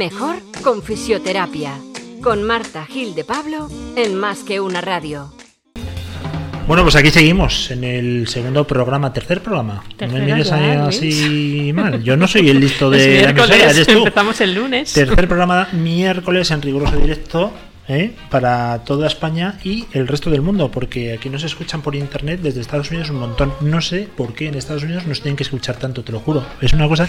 Mejor con fisioterapia. Con Marta Gil de Pablo en Más que una radio. Bueno, pues aquí seguimos en el segundo programa, tercer programa. no me mires ya, así mal. Yo no soy el listo de la eres tú. empezamos el lunes. Tercer programa miércoles en riguroso directo ¿eh? para toda España y el resto del mundo, porque aquí nos escuchan por internet desde Estados Unidos un montón. No sé por qué en Estados Unidos nos tienen que escuchar tanto, te lo juro. Es una cosa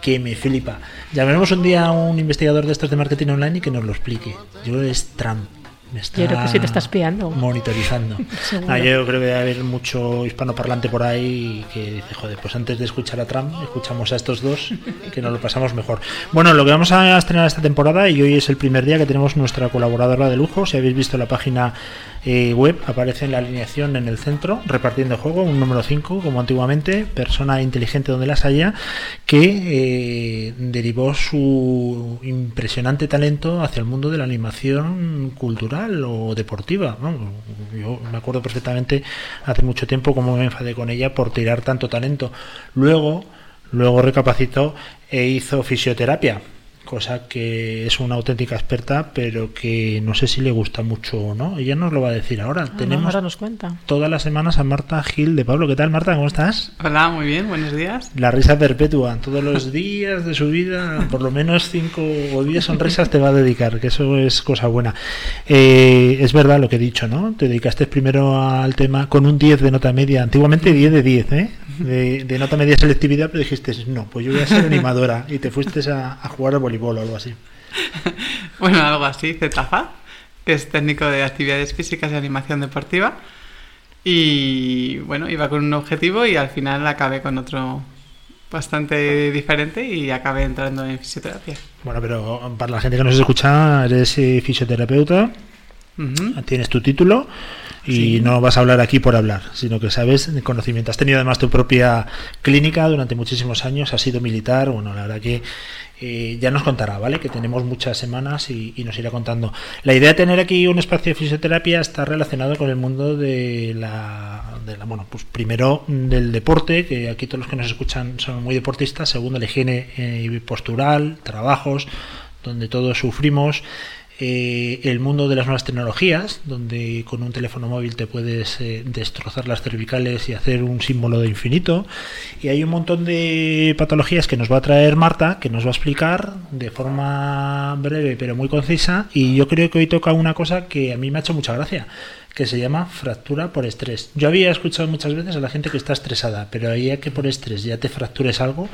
que me flipa. Llamaremos un día a un investigador de estos de marketing online y que nos lo explique. Yo es Trump. Me está Yo creo que sí te está espiando. monitorizando. Ah, yo creo que debe haber mucho hispanoparlante por ahí que dice, joder, pues antes de escuchar a Trump, escuchamos a estos dos, que nos lo pasamos mejor. Bueno, lo que vamos a estrenar esta temporada, y hoy es el primer día que tenemos nuestra colaboradora de lujo, si habéis visto la página web, aparece en la alineación en el centro, repartiendo juego, un número 5, como antiguamente, persona inteligente donde las haya, que eh, derivó su impresionante talento hacia el mundo de la animación cultural o deportiva. Yo me acuerdo perfectamente hace mucho tiempo cómo me enfadé con ella por tirar tanto talento. Luego, luego recapacitó e hizo fisioterapia, cosa que es una auténtica experta, pero que no sé si le gusta mucho o no. Ella nos lo va a decir ahora. Ah, no, Tenemos ahora nos cuenta. todas las semanas a Marta Gil de Pablo. ¿Qué tal, Marta? ¿Cómo estás? Hola, muy bien, buenos días. La risa perpetua, todos los días de su vida, por lo menos cinco o diez sonrisas te va a dedicar, que eso es cosa buena. Eh, es verdad lo que he dicho, ¿no? Te dedicaste primero al tema con un 10 de nota media, antiguamente 10 de 10, ¿eh? De, de nota media selectividad, pero dijiste, no, pues yo voy a ser animadora y te fuiste a, a jugar al voleibol o algo así. Bueno, algo así, ZFA, que es técnico de actividades físicas y animación deportiva. Y bueno, iba con un objetivo y al final acabé con otro bastante diferente y acabé entrando en fisioterapia. Bueno, pero para la gente que nos escucha, eres eh, fisioterapeuta, tienes tu título y Sí. no vas a hablar aquí por hablar, sino que sabes conocimiento. Has tenido además tu propia clínica durante muchísimos años, has sido militar, bueno, la verdad que eh, ya nos contará, ¿vale? Que tenemos muchas semanas y, y nos irá contando. La idea de tener aquí un espacio de fisioterapia está relacionado con el mundo de la, de la bueno, pues primero del deporte, que aquí todos los que nos escuchan son muy deportistas, segundo la higiene eh, postural, trabajos, donde todos sufrimos eh, el mundo de las nuevas tecnologías, donde con un teléfono móvil te puedes eh, destrozar las cervicales y hacer un símbolo de infinito. Y hay un montón de patologías que nos va a traer Marta, que nos va a explicar de forma breve pero muy concisa. Y yo creo que hoy toca una cosa que a mí me ha hecho mucha gracia que se llama fractura por estrés. Yo había escuchado muchas veces a la gente que está estresada, pero ahí a que por estrés ya te fractures algo,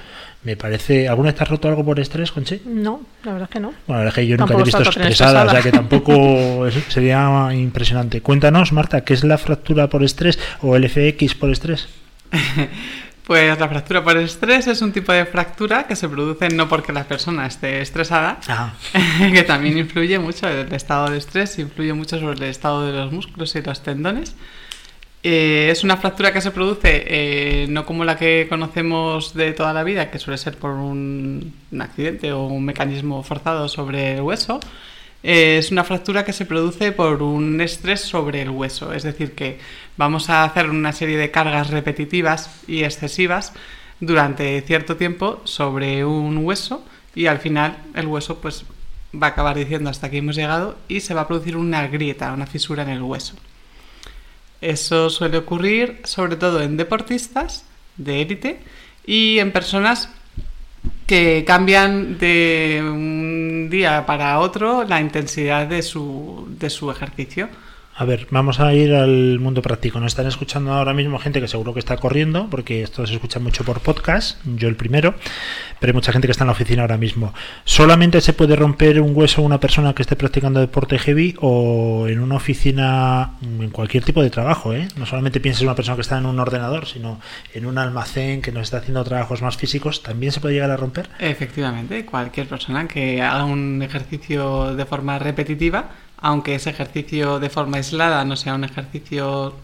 me parece... ¿Alguna vez te has roto algo por estrés, Conchi? No, la verdad es que no. Bueno, la verdad es que yo nunca te he visto tan estresada, o sea estresada. que tampoco sería impresionante. Cuéntanos, Marta, ¿qué es la fractura por estrés o el FX por estrés? Pues la fractura por estrés es un tipo de fractura que se produce no porque la persona esté estresada, Ah, que también influye mucho, el estado de estrés influye mucho sobre el estado de los músculos y los tendones. Eh, es una fractura que se produce eh, no como la que conocemos de toda la vida, que suele ser por un, un accidente o un mecanismo forzado sobre el hueso. Eh, es una fractura que se produce por un estrés sobre el hueso, es decir, que vamos a hacer una serie de cargas repetitivas y excesivas durante cierto tiempo sobre un hueso y al final el hueso pues va a acabar diciendo hasta aquí hemos llegado y se va a producir una grieta, una fisura en el hueso. Eso suele ocurrir sobre todo en deportistas de élite y en personas que cambian de un día para otro la intensidad de su, de su ejercicio. A ver, vamos a ir al mundo práctico. Nos están escuchando ahora mismo gente que seguro que está corriendo, porque esto se escucha mucho por podcast, yo el primero, pero hay mucha gente que está en la oficina ahora mismo. ¿Solamente se puede romper un hueso una persona que esté practicando deporte heavy o en una oficina, en cualquier tipo de trabajo? ¿eh? No solamente pienses en una persona que está en un ordenador, sino en un almacén que nos está haciendo trabajos más físicos, ¿también se puede llegar a romper? Efectivamente, cualquier persona que haga un ejercicio de forma repetitiva, aunque ese ejercicio de forma aislada no sea un ejercicio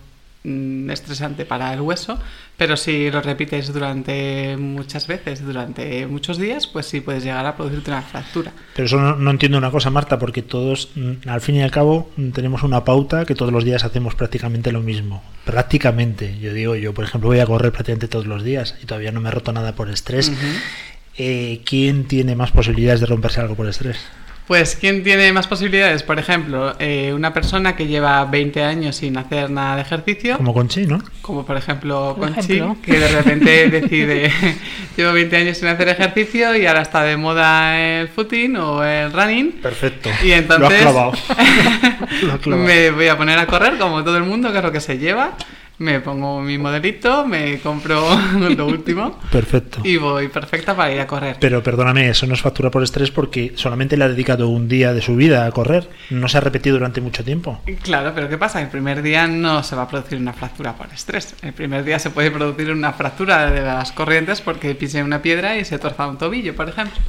mm, estresante para el hueso, pero si lo repites durante muchas veces, durante muchos días, pues sí puedes llegar a producirte una fractura. Pero eso no, no entiendo una cosa, Marta, porque todos, mm, al fin y al cabo, mm, tenemos una pauta que todos los días hacemos prácticamente lo mismo. Prácticamente. Yo digo, yo, por ejemplo, voy a correr prácticamente todos los días y todavía no me he roto nada por estrés. Eh, ¿quién tiene más posibilidades de romperse algo por estrés? Pues, ¿quién tiene más posibilidades? Por ejemplo, eh, una persona que lleva 20 años sin hacer nada de ejercicio. Como Conchi, ¿no? Como por ejemplo Por Conchi, ejemplo. que de repente decide, llevo 20 años sin hacer ejercicio y ahora está de moda el footing o el running. Perfecto. Y entonces Lo has clavado. Lo has clavado. me voy a poner a correr como todo el mundo, que es lo que se lleva. Me pongo mi modelito, me compro lo último Perfecto. y voy perfecta para ir a correr. Pero perdóname, eso no es factura por estrés porque solamente le ha dedicado un día de su vida a correr. No se ha repetido durante mucho tiempo. Claro, pero ¿qué pasa? El primer día no se va a producir una fractura por estrés. El primer día se puede producir una fractura de las corrientes porque pise una piedra y se torza un tobillo, por ejemplo.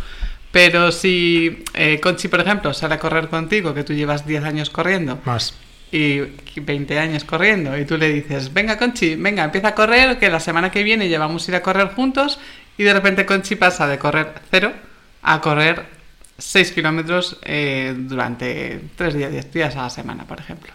Pero si eh, Conchi, por ejemplo, sale a correr contigo, que tú llevas 10 años corriendo Más. Y 20 años corriendo, y tú le dices, venga Conchi, venga, empieza a correr, que la semana que viene ya vamos a ir a correr juntos, y de repente Conchi pasa de correr cero a correr 6 kilómetros eh, durante 3 días, 10 días a la semana, por ejemplo.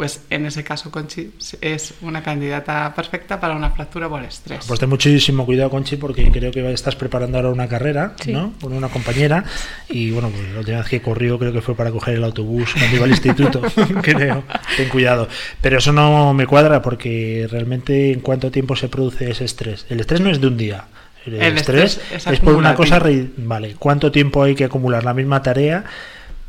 Pues en ese caso Conchi es una candidata perfecta para una fractura por estrés. Pues ten muchísimo cuidado, Conchi, porque creo que estás preparando ahora una carrera, Sí. ¿no? Con una compañera. Y bueno, pues la última vez que corrió creo que fue para coger el autobús cuando iba al instituto. creo. Ten cuidado. Pero eso no me cuadra porque realmente en cuánto tiempo se produce ese estrés. El estrés no es de un día. El, El estrés, estrés es es por una cosa. Vale. ¿Cuánto tiempo hay que acumular la misma tarea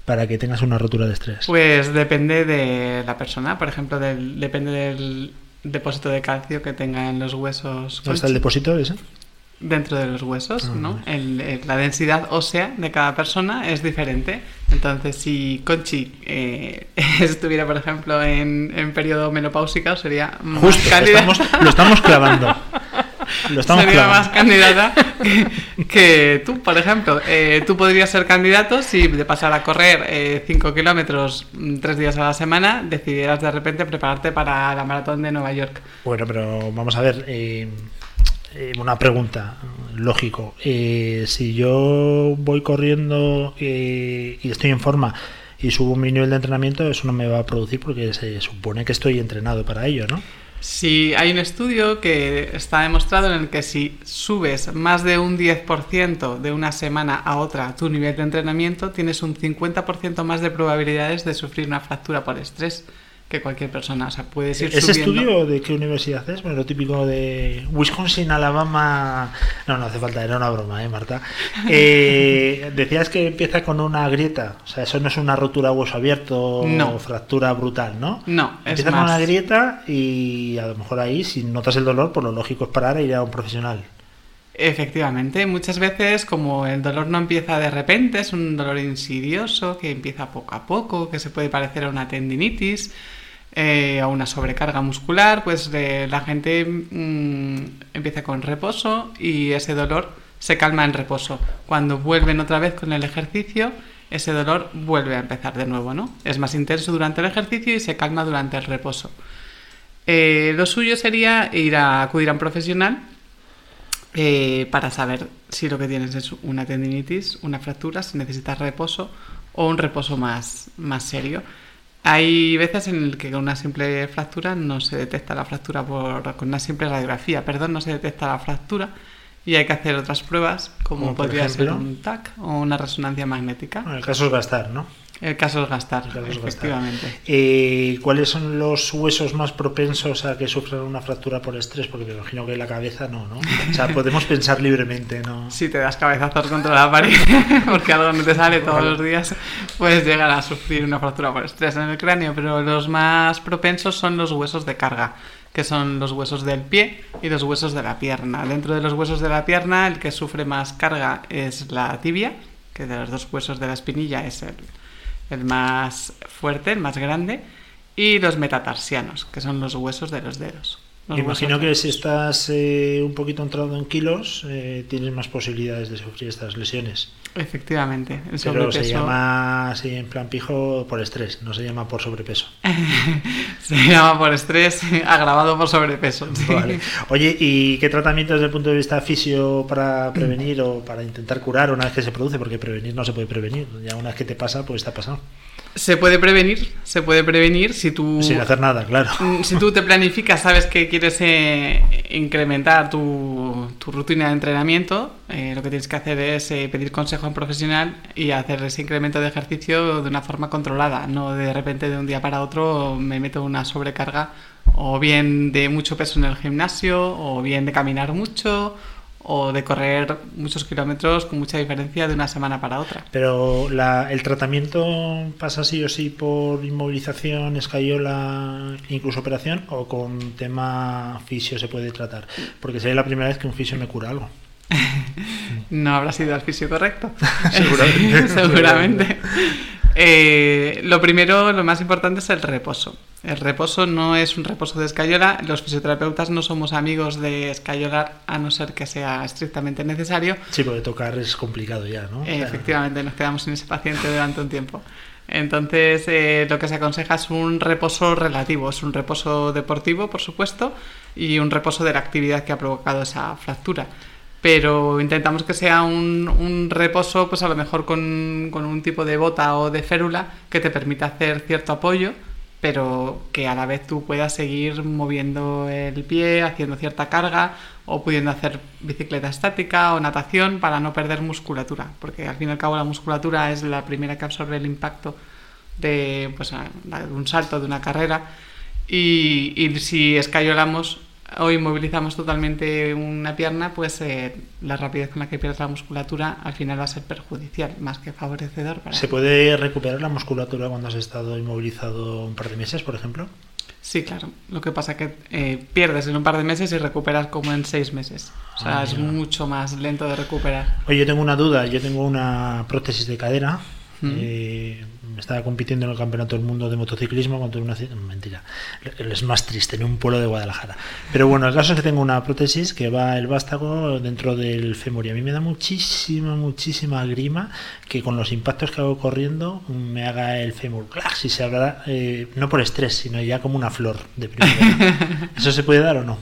para que tengas una rotura de estrés? Pues depende de la persona, por ejemplo, del, depende del depósito de calcio que tenga en los huesos. ¿Dónde está el depósito ese? dentro de los huesos, Ah, ¿no? El- el- la densidad ósea de cada persona es diferente. Entonces, si Conchi eh, estuviera, por ejemplo, en, en periodo menopáusico, sería más Justo, candidata. estamos, lo estamos clavando. Lo estamos sería más candidata que, que tú, por ejemplo. Eh, tú podrías ser candidato si de pasar a correr 5 kilómetros mm, tres días a la semana decidieras de repente prepararte para la maratón de Nueva York. Bueno, pero vamos a ver. eh, eh, una pregunta, lógico. Eh, si yo voy corriendo eh, y estoy en forma y subo mi nivel de entrenamiento, eso no me va a producir porque se supone que estoy entrenado para ello, ¿no? Si hay un estudio que está demostrado en el que si subes más de un 10% de una semana a otra tu nivel de entrenamiento, tienes un 50% más de probabilidades de sufrir una fractura por estrés que cualquier persona. O sea, puedes ir ¿Ese subiendo. estudio de qué universidad es? Bueno, lo típico de Wisconsin, Alabama. No, no hace falta, era una broma, ¿eh, Marta? Eh, decías que empieza con una grieta. O sea, eso no es una rotura a hueso abierto No. o fractura brutal, ¿no? No, es Empieza con una grieta y a lo mejor ahí, si notas el dolor, pues lo lógico es parar e ir a un profesional. Efectivamente, muchas veces como el dolor no empieza de repente, es un dolor insidioso que empieza poco a poco, que se puede parecer a una tendinitis, eh, a una sobrecarga muscular, pues la gente mm, empieza con reposo y ese dolor se calma en reposo. Cuando vuelven otra vez con el ejercicio, ese dolor vuelve a empezar de nuevo, ¿no? Es más intenso durante el ejercicio y se calma durante el reposo. Eh, lo suyo sería ir a acudir a un profesional eh, para saber si lo que tienes es una tendinitis, una fractura, si necesitas reposo o un reposo más, más serio. Hay veces en el que con una simple fractura no se detecta la fractura por con una simple radiografía, perdón, no se detecta la fractura y hay que hacer otras pruebas como, podría ser un TAC o una resonancia magnética. Bueno, el caso es gastar, ¿no? El caso es gastar, El caso es gastar. efectivamente. Eh, ¿Cuáles son los huesos más propensos a que sufran una fractura por estrés? Porque me imagino que la cabeza no, ¿no? O sea, podemos pensar libremente, ¿no? Si te das cabezazos contra la pared porque algo no te sale todos los días, puedes llegar a sufrir una fractura por estrés en el cráneo, pero los más propensos son los huesos de carga, que son los huesos del pie y los huesos de la pierna. Dentro de los huesos de la pierna, el que sufre más carga es la tibia, que de los dos huesos de la espinilla es el, el más fuerte, el más grande, y los metatarsianos, que son los huesos de los dedos. Imagino que si estás eh, un poquito entrado en kilos, eh, tienes más posibilidades de sufrir estas lesiones. Efectivamente, el Pero se llama así en plan pijo por estrés, no se llama por sobrepeso. Se llama por estrés agravado por sobrepeso. sí. Vale. Oye, ¿y qué tratamiento desde el punto de vista fisio para prevenir o para intentar curar una vez que se produce? Porque prevenir no se puede prevenir. Ya una vez que te pasa, pues está pasado. Se puede prevenir, se puede prevenir si tú Sin hacer nada, claro. Mm, si tú te planificas, sabes que quieres eh, incrementar tu tu, tu rutina de entrenamiento, eh, lo que tienes que hacer es eh, pedir consejo a un profesional y hacer ese incremento de ejercicio de una forma controlada, no de repente de un día para otro me meto una sobrecarga o bien de mucho peso en el gimnasio o bien de caminar mucho o de correr muchos kilómetros con mucha diferencia de una semana para otra. Pero la, el tratamiento pasa sí o sí por inmovilización, escayola, incluso operación, o con tema fisio se puede tratar. Porque sería la primera vez que un fisio me cura algo. no habrá sido el fisio correcto. Seguramente. Seguramente. Eh, lo primero, lo más importante es el reposo. El reposo no es un reposo de escayola. Los fisioterapeutas no somos amigos de escayolar a no ser que sea estrictamente necesario. Sí, porque tocar es complicado ya, ¿no? Eh, efectivamente, nos quedamos sin ese paciente durante un tiempo. Entonces, eh, lo que se aconseja es un reposo relativo. Es un reposo deportivo, por supuesto, y un reposo de la actividad que ha provocado esa fractura pero intentamos que sea un, reposo, pues a lo mejor con, un tipo de bota o de férula que te permita hacer cierto apoyo, pero que a la vez tú puedas seguir moviendo el pie, haciendo cierta carga o pudiendo hacer bicicleta estática o natación para no perder musculatura, porque al fin y al cabo la musculatura es la primera que absorbe el impacto de, pues, un salto, de una carrera, y, y si escayolamos o inmovilizamos totalmente una pierna, pues eh, la rapidez con la que pierdes la musculatura al final va a ser perjudicial, más que favorecedor. Para ¿Se puede recuperar la musculatura cuando has estado inmovilizado un par de meses, por ejemplo? Sí, claro. Lo que pasa es que eh, pierdes en un par de meses y recuperas como en seis meses. O sea, ah, es mucho más lento de recuperar. Oye, yo tengo una duda. Yo tengo una prótesis de cadera. ¿Mm? Eh, estaba compitiendo en el Campeonato del Mundo de Motociclismo cuando una mentira, es más triste, en un pueblo de Guadalajara. Pero bueno, el caso es que tengo una prótesis que va el vástago dentro del fémur y a mí me da muchísima, muchísima grima que con los impactos que hago corriendo me haga el fémur, si se habla, eh, no por estrés, sino ya como una flor de primavera. ¿Eso se puede dar o no?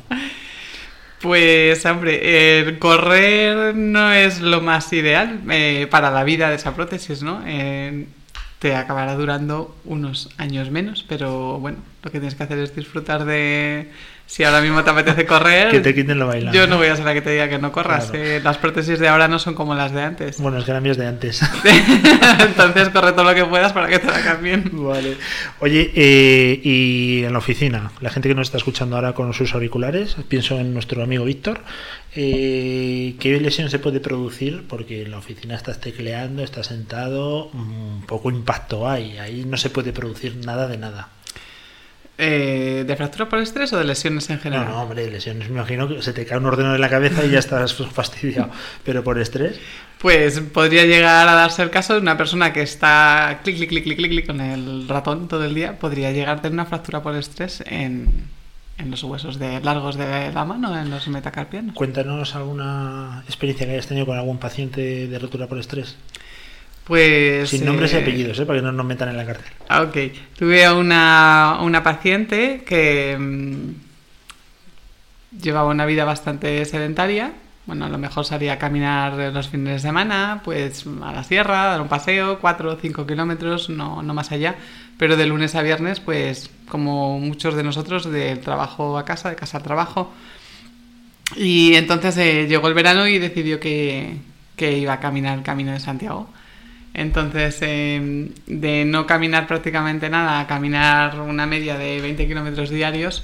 Pues, hombre, el correr no es lo más ideal eh, para la vida de esa prótesis, ¿no? Eh, te acabará durando unos años menos, pero bueno, lo que tienes que hacer es disfrutar de... Si ahora mismo te apetece correr... que te quiten lo bailando. Yo no voy a ser la que te diga que no corras. Claro. Eh, las prótesis de ahora no son como las de antes. Bueno, es que eran mías de antes. Entonces corre todo lo que puedas para que te la cambien. Vale. Oye, eh, y en la oficina, la gente que nos está escuchando ahora con sus auriculares, pienso en nuestro amigo Víctor, eh, ¿Qué lesión se puede producir? Porque en la oficina estás tecleando, estás sentado, un poco impacto hay, ahí no se puede producir nada de nada. Eh, ¿De fractura por estrés o de lesiones en general? No, no, hombre, lesiones me imagino que se te cae un ordenador en la cabeza y ya estás fastidiado. Pero por estrés. Pues podría llegar a darse el caso de una persona que está clic, clic, clic, clic, clic, clic con el ratón todo el día, podría llegar a tener una fractura por estrés en, en los huesos de, largos de la mano, en los metacarpianos. Cuéntanos alguna experiencia que hayas tenido con algún paciente de rotura por estrés. Pues. Sin nombres eh, y apellidos, ¿eh? para que no nos metan en la cárcel. Ah, ok. Tuve a una, una paciente que mmm, llevaba una vida bastante sedentaria. Bueno, a lo mejor salía a caminar los fines de semana, pues a la sierra, dar un paseo, 4 o 5 kilómetros, no, no más allá. Pero de lunes a viernes, pues como muchos de nosotros, del trabajo a casa, de casa al trabajo. Y entonces eh, llegó el verano y decidió que, que iba a caminar el camino de Santiago. Entonces, eh, de no caminar prácticamente nada a caminar una media de 20 kilómetros diarios,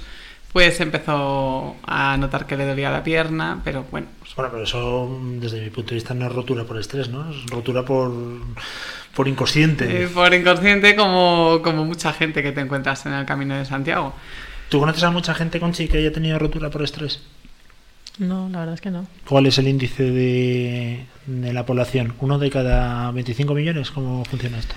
pues empezó a notar que le dolía la pierna, pero bueno. Pues... Bueno, pero eso desde mi punto de vista no es rotura por estrés, ¿no? Es rotura por, por inconsciente. Eh, por inconsciente como, como mucha gente que te encuentras en el camino de Santiago. ¿Tú conoces a mucha gente, Conchi, que haya tenido rotura por estrés? No, la verdad es que no. ¿Cuál es el índice de, de la población? ¿Uno de cada 25 millones? ¿Cómo funciona esto?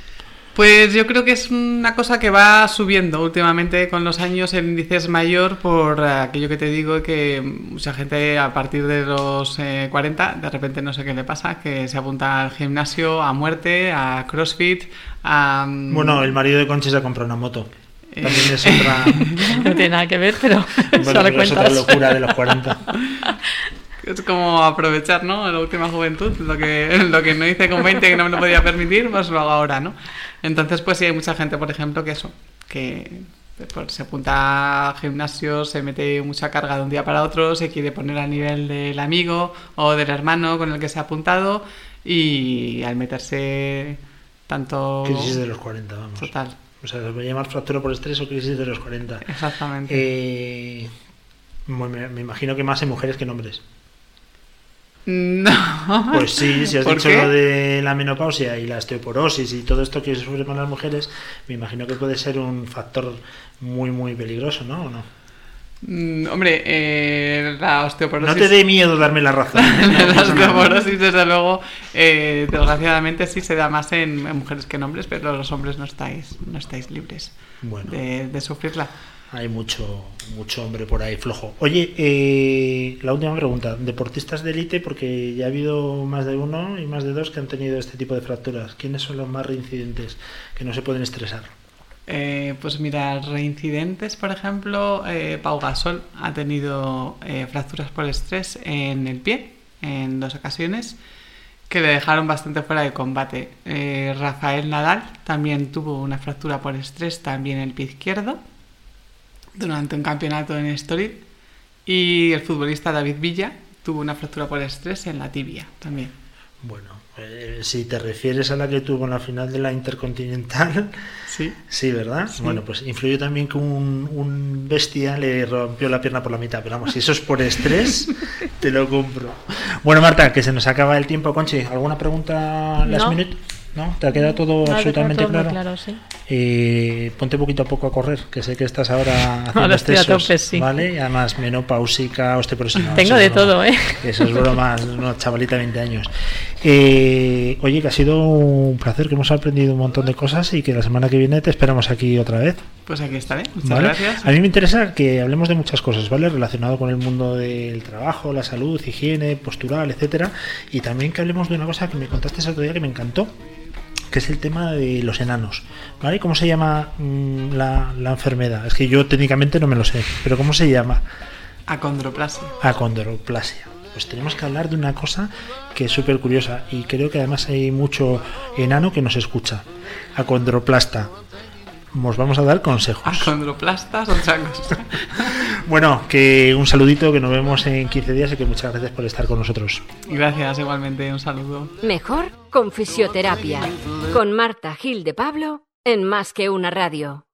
Pues yo creo que es una cosa que va subiendo últimamente con los años. El índice es mayor por aquello que te digo que mucha gente a partir de los eh, 40 de repente no sé qué le pasa, que se apunta al gimnasio a muerte, a CrossFit, a... Bueno, el marido de Conchi se ha comprado una moto. También es otra... no tiene nada que ver, pero bueno, pero es otra locura de los 40. Es como aprovechar, ¿no? La última juventud, lo que, lo que no hice con 20 que no me lo podía permitir, pues lo hago ahora, ¿no? Entonces, pues sí hay mucha gente, por ejemplo, que eso, que Pues se apunta al gimnasio, se mete mucha carga de un día para otro, se quiere poner al nivel del amigo o del hermano con el que se ha apuntado y al meterse tanto... Crisis de los 40, vamos. Total, O sea, se puede llamar fractura por estrés o crisis de los 40. exactamente. Eh, me, me imagino que más en mujeres que en hombres. No. Pues sí, si has ¿Por dicho qué? lo de la menopausia y la osteoporosis y todo esto que sufren las mujeres, me imagino que puede ser un factor muy, muy peligroso, ¿no? ¿O no? Mm, Hombre, eh, la osteoporosis... No te dé miedo darme la razón. ¿eh? No la osteoporosis, desde luego, eh, desgraciadamente sí se da más en, en mujeres que en hombres, pero los hombres no estáis, no estáis libres Bueno, de, de sufrirla. hay mucho, mucho hombre por ahí flojo. Oye, eh, la última pregunta. Deportistas de élite, porque ya ha habido más de uno y más de dos que han tenido este tipo de fracturas. ¿Quiénes son los más reincidentes que no se pueden estresar? Eh, pues mira, reincidentes, por ejemplo, eh, Pau Gasol ha tenido eh, fracturas por estrés en el pie en dos ocasiones que le dejaron bastante fuera de combate. Rafael Nadal también tuvo una fractura por estrés también en el pie izquierdo durante un campeonato en Estoril y el futbolista David Villa tuvo una fractura por estrés en la tibia también. Bueno, eh, si te refieres a la que tuvo en la final de la Intercontinental, Sí. sí, ¿verdad? Sí. Bueno, pues influyó también que un, un bestia le rompió la pierna por la mitad, pero vamos, si eso es por estrés, te lo compro. Bueno, Marta, que se nos acaba el tiempo, Conchi, ¿alguna pregunta last No. minute? ¿No? ¿Te ha quedado todo No, absolutamente todo muy claro? claro, sí. Eh, ponte poquito a poco a correr, que sé que estás ahora haciendo Ahora estoy a excesos, tope, sí. ¿vale? Y además menopáusica, osteoporosis. no, Tengo de broma. todo, ¿eh? Eso es broma, es una chavalita de 20 años. Eh, oye, que ha sido un placer, que hemos aprendido un montón de cosas y que la semana que viene te esperamos aquí otra vez. Pues aquí estaré. Muchas ¿vale? gracias. A mí me interesa que hablemos de muchas cosas, ¿vale? Relacionado con el mundo del trabajo, la salud, higiene, postural, etcétera. Y también que hablemos de una cosa que me contaste ese otro día que me encantó, que es el tema de los enanos, ¿vale? ¿Cómo se llama mm, la, la enfermedad? Es que yo técnicamente no me lo sé, pero ¿cómo se llama? Acondroplasia. Acondroplasia. Pues tenemos que hablar de una cosa que es súper curiosa y creo que además hay mucho enano que nos escucha. Acondroplasta. Os vamos a dar consejos. Acondroplastas, cosa. Bueno, que un saludito, que nos vemos en 15 días y que muchas gracias por estar con nosotros. Gracias, igualmente. Un saludo. Mejor con fisioterapia. Con Marta Gil de Pablo en Más que una radio.